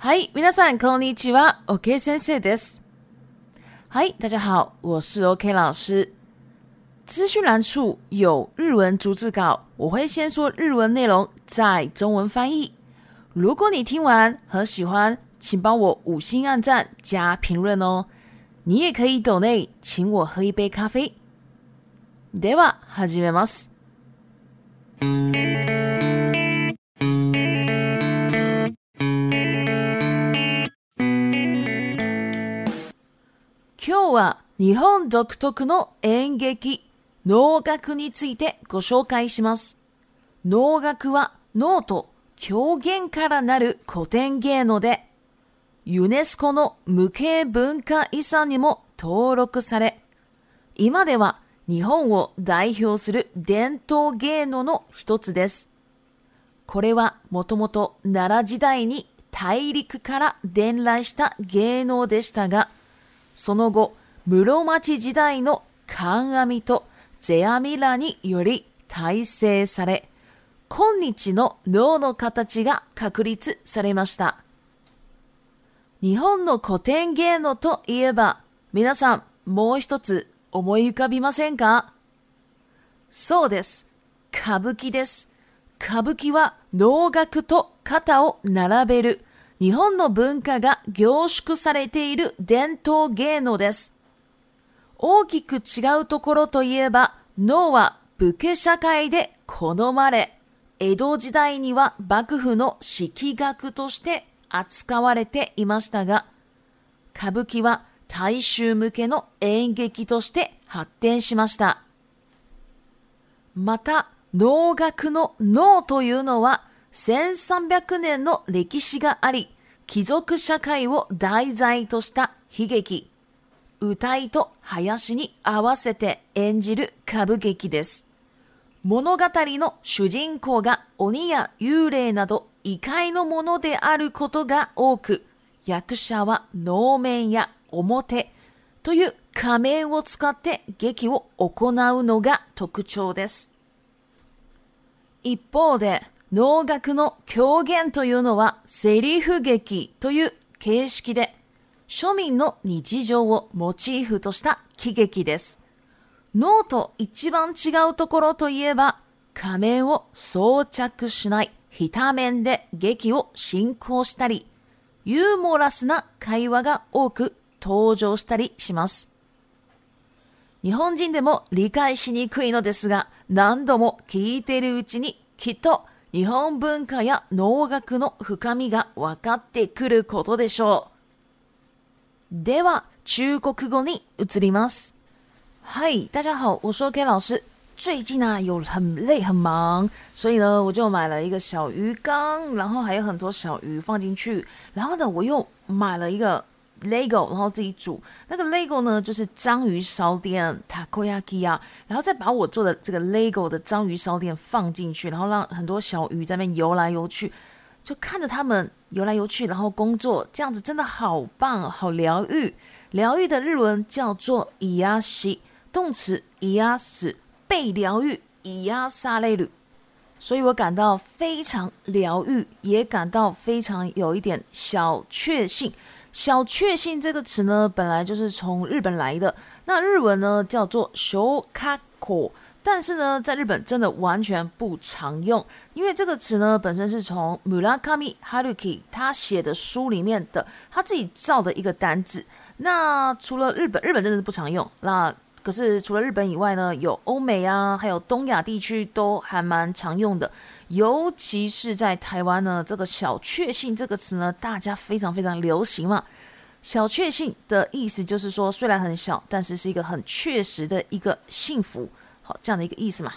嗨，i さんこんにちは。OK, 先说 t h i 大家好，我是 OK 老师。资讯栏处有日文逐字稿，我会先说日文内容，再中文翻译。如果你听完很喜欢，请帮我五星按赞加评论哦。你也可以 d 内请我喝一杯咖啡。では、はめます。今日は日本独特の演劇、能楽についてご紹介します。能楽は脳と狂言からなる古典芸能で、ユネスコの無形文化遺産にも登録され、今では日本を代表する伝統芸能の一つです。これはもともと奈良時代に大陸から伝来した芸能でしたが、その後、室町時代の観阿弥と世阿弥らにより体制され、今日の脳の形が確立されました。日本の古典芸能といえば、皆さんもう一つ思い浮かびませんかそうです。歌舞伎です。歌舞伎は能楽と肩を並べる日本の文化が凝縮されている伝統芸能です。大きく違うところといえば、能は武家社会で好まれ、江戸時代には幕府の式学として扱われていましたが、歌舞伎は大衆向けの演劇として発展しました。また、能楽の能というのは1300年の歴史があり、貴族社会を題材とした悲劇、歌いと林に合わせて演じる歌舞劇です。物語の主人公が鬼や幽霊など異界のものであることが多く、役者は能面や表という仮面を使って劇を行うのが特徴です。一方で、能楽の狂言というのはセリフ劇という形式で庶民の日常をモチーフとした喜劇です。脳と一番違うところといえば仮面を装着しない非面で劇を進行したりユーモラスな会話が多く登場したりします。日本人でも理解しにくいのですが何度も聞いているうちにきっと日本文化や能楽の深みが分かってくることでしょう。では、中国語に移ります。い、大家好，我是 OK 老师。最近啊，有很累很忙，所以呢，我就买了一个小鱼缸，然后还有很多小鱼放进去。然后呢，我又买了一个 Lego，然后自己煮那个 Lego 呢，就是章鱼烧店 Takoyaki 啊，然后再把我做的这个 Lego 的章鱼烧店放进去，然后让很多小鱼在那边游来游去，就看着他们游来游去，然后工作，这样子真的好棒，好疗愈。疗愈的日文叫做 Iyashi，动词 Iyashi 被疗愈 Iyashi 所以我感到非常疗愈，也感到非常有一点小确幸。小确幸这个词呢，本来就是从日本来的，那日文呢叫做 s h o u k a k o 但是呢，在日本真的完全不常用，因为这个词呢本身是从 Murakami Haruki 他写的书里面的他自己造的一个单字。那除了日本，日本真的是不常用。那可是除了日本以外呢，有欧美啊，还有东亚地区都还蛮常用的，尤其是在台湾呢，这个小确幸这个词呢，大家非常非常流行嘛。小确幸的意思就是说，虽然很小，但是是一个很确实的一个幸福，好这样的一个意思嘛。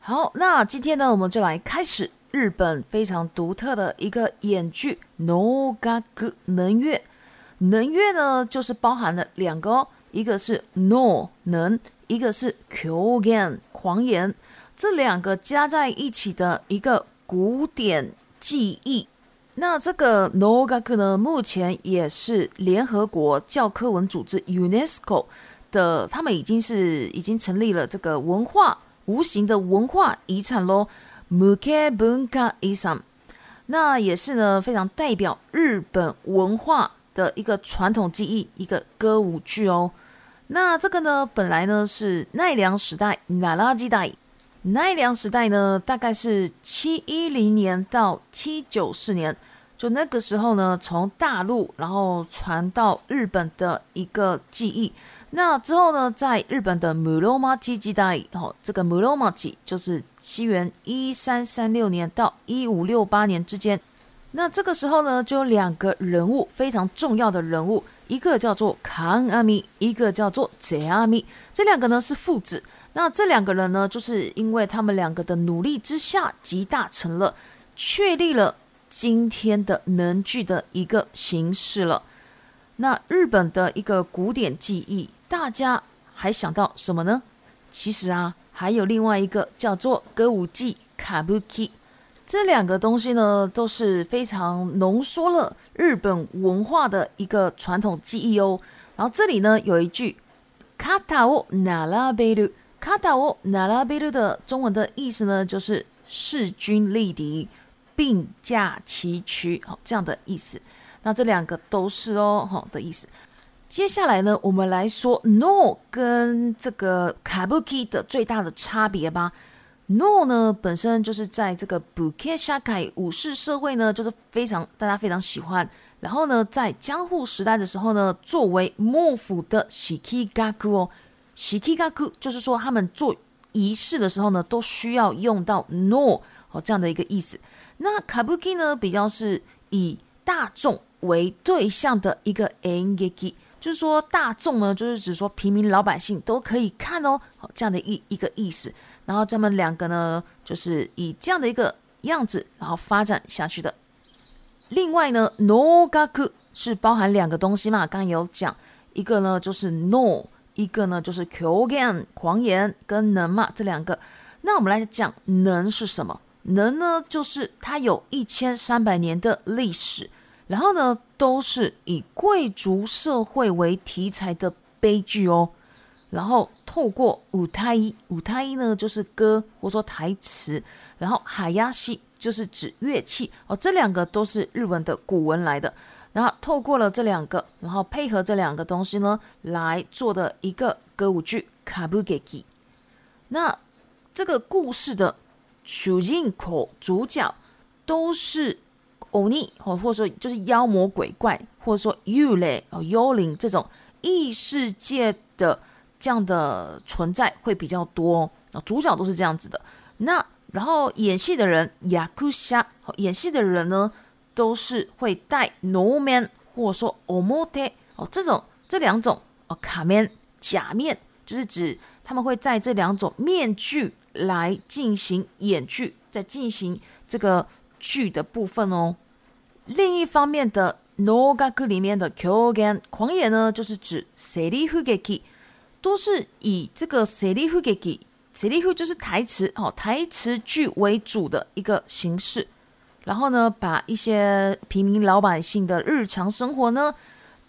好，那今天呢，我们就来开始日本非常独特的一个演剧，no ga g 能乐。能乐呢，就是包含了两个哦。一个是 no 能，一个是 q o g a n 狂言，这两个加在一起的一个古典记忆。那这个 no ga k 呢，目前也是联合国教科文组织 UNESCO 的，他们已经是已经成立了这个文化无形的文化遗产喽，muke bunka i s a m 那也是呢，非常代表日本文化。的一个传统技艺，一个歌舞剧哦。那这个呢，本来呢是奈良时代奈拉基代，奈良时代呢大概是七一零年到七九四年，就那个时候呢，从大陆然后传到日本的一个技艺。那之后呢，在日本的 Muromachi 时代，吼，这个 Muromachi 就是西元一三三六年到一五六八年之间。那这个时候呢，就有两个人物非常重要的人物，一个叫做卡恩阿米，一个叫做杰阿米，这两个呢是父子。那这两个人呢，就是因为他们两个的努力之下，集大成了确立了今天的能剧的一个形式了。那日本的一个古典技艺，大家还想到什么呢？其实啊，还有另外一个叫做歌舞伎 （Kabuki）。这两个东西呢，都是非常浓缩了日本文化的一个传统记忆哦。然后这里呢有一句“卡塔沃纳拉贝鲁”，“卡塔沃纳拉贝鲁”的中文的意思呢就是势均力敌、并驾齐驱，好这样的意思。那这两个都是哦，好的意思。接下来呢，我们来说诺跟这个卡布奇的最大的差别吧。No 呢，本身就是在这个 b u k e s h a 武士社会呢，就是非常大家非常喜欢。然后呢，在江户时代的时候呢，作为幕府的 shikigaku 哦，shikigaku 就是说他们做仪式的时候呢，都需要用到 no 哦这样的一个意思。那 kabuki 呢，比较是以大众为对象的一个 e n g k i 就是说大众呢，就是指说平民老百姓都可以看哦，这样的一一个意思。然后这么两个呢，就是以这样的一个样子，然后发展下去的。另外呢，no ga ku 是包含两个东西嘛，刚刚有讲，一个呢就是 no，一个呢就是 kyogan 狂言跟能嘛这两个。那我们来讲能是什么？能呢，就是它有一千三百年的历史，然后呢。都是以贵族社会为题材的悲剧哦。然后透过舞台一，舞台一呢就是歌或说台词，然后海鸭西就是指乐器哦，这两个都是日文的古文来的。然后透过了这两个，然后配合这两个东西呢来做的一个歌舞剧《卡布奇基》。那这个故事的主人公主角都是。欧尼，或或者说就是妖魔鬼怪，或者说 u 类哦，幽灵这种异世界的这样的存在会比较多哦，主角都是这样子的。那然后演戏的人雅库夏，演戏的人呢，都是会戴 no man 或者说 omote 哦，这种这两种哦，卡面假面就是指他们会戴这两种面具来进行演剧，在进行这个剧的部分哦。另一方面的 n o g a 里面的 k o g e n 狂野呢，就是指 c d i h u g e k i 都是以这个 c d i h u g e k i e i i h 就是台词哦，台词剧为主的一个形式。然后呢，把一些平民老百姓的日常生活呢，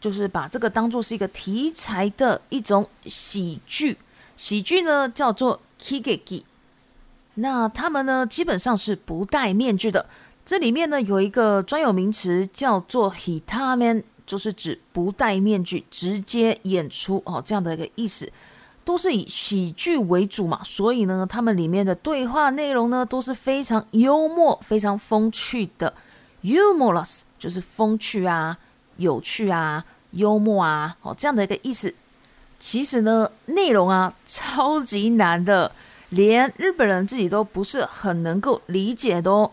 就是把这个当做是一个题材的一种喜剧。喜剧呢叫做 kigeki，那他们呢基本上是不戴面具的。这里面呢有一个专有名词叫做ヒ m a n 就是指不戴面具直接演出哦这样的一个意思，都是以喜剧为主嘛，所以呢，他们里面的对话内容呢都是非常幽默、非常风趣的。humorous 就是风趣啊、有趣啊、幽默啊哦这样的一个意思。其实呢，内容啊超级难的，连日本人自己都不是很能够理解的哦。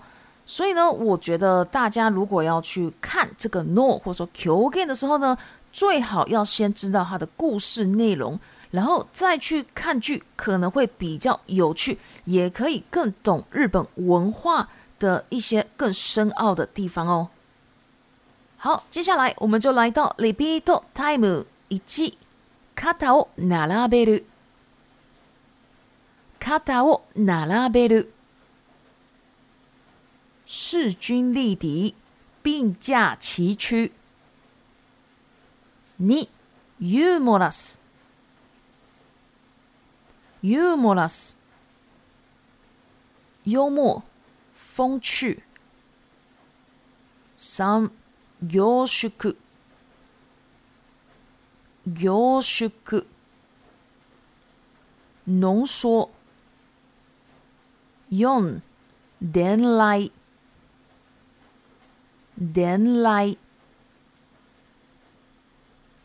所以呢，我觉得大家如果要去看这个 No 或者说 Q 版的时候呢，最好要先知道它的故事内容，然后再去看剧，可能会比较有趣，也可以更懂日本文化的一些更深奥的地方哦。好，接下来我们就来到 Repeat Time 一季，Katao Narabele，Katao n a b 势均力敌，并驾齐驱。你，humorous，humorous，幽默，风趣。三，浓缩，凝縮，浓缩。四，带来。点来，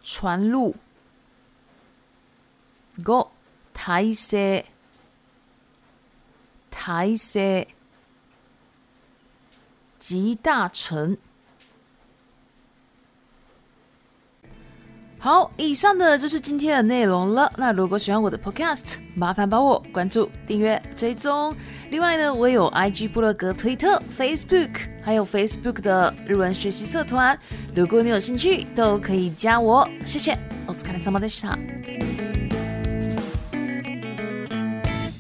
传入，Go，台山，台山，集大成。好，以上的就是今天的内容了。那如果喜欢我的 Podcast，麻烦帮我关注、订阅、追踪。另外呢，我有 IG、布落格、推特、Facebook。还有 Facebook 的日文学习社团，如果你有兴趣，都可以加我。谢谢，お疲れ様でした。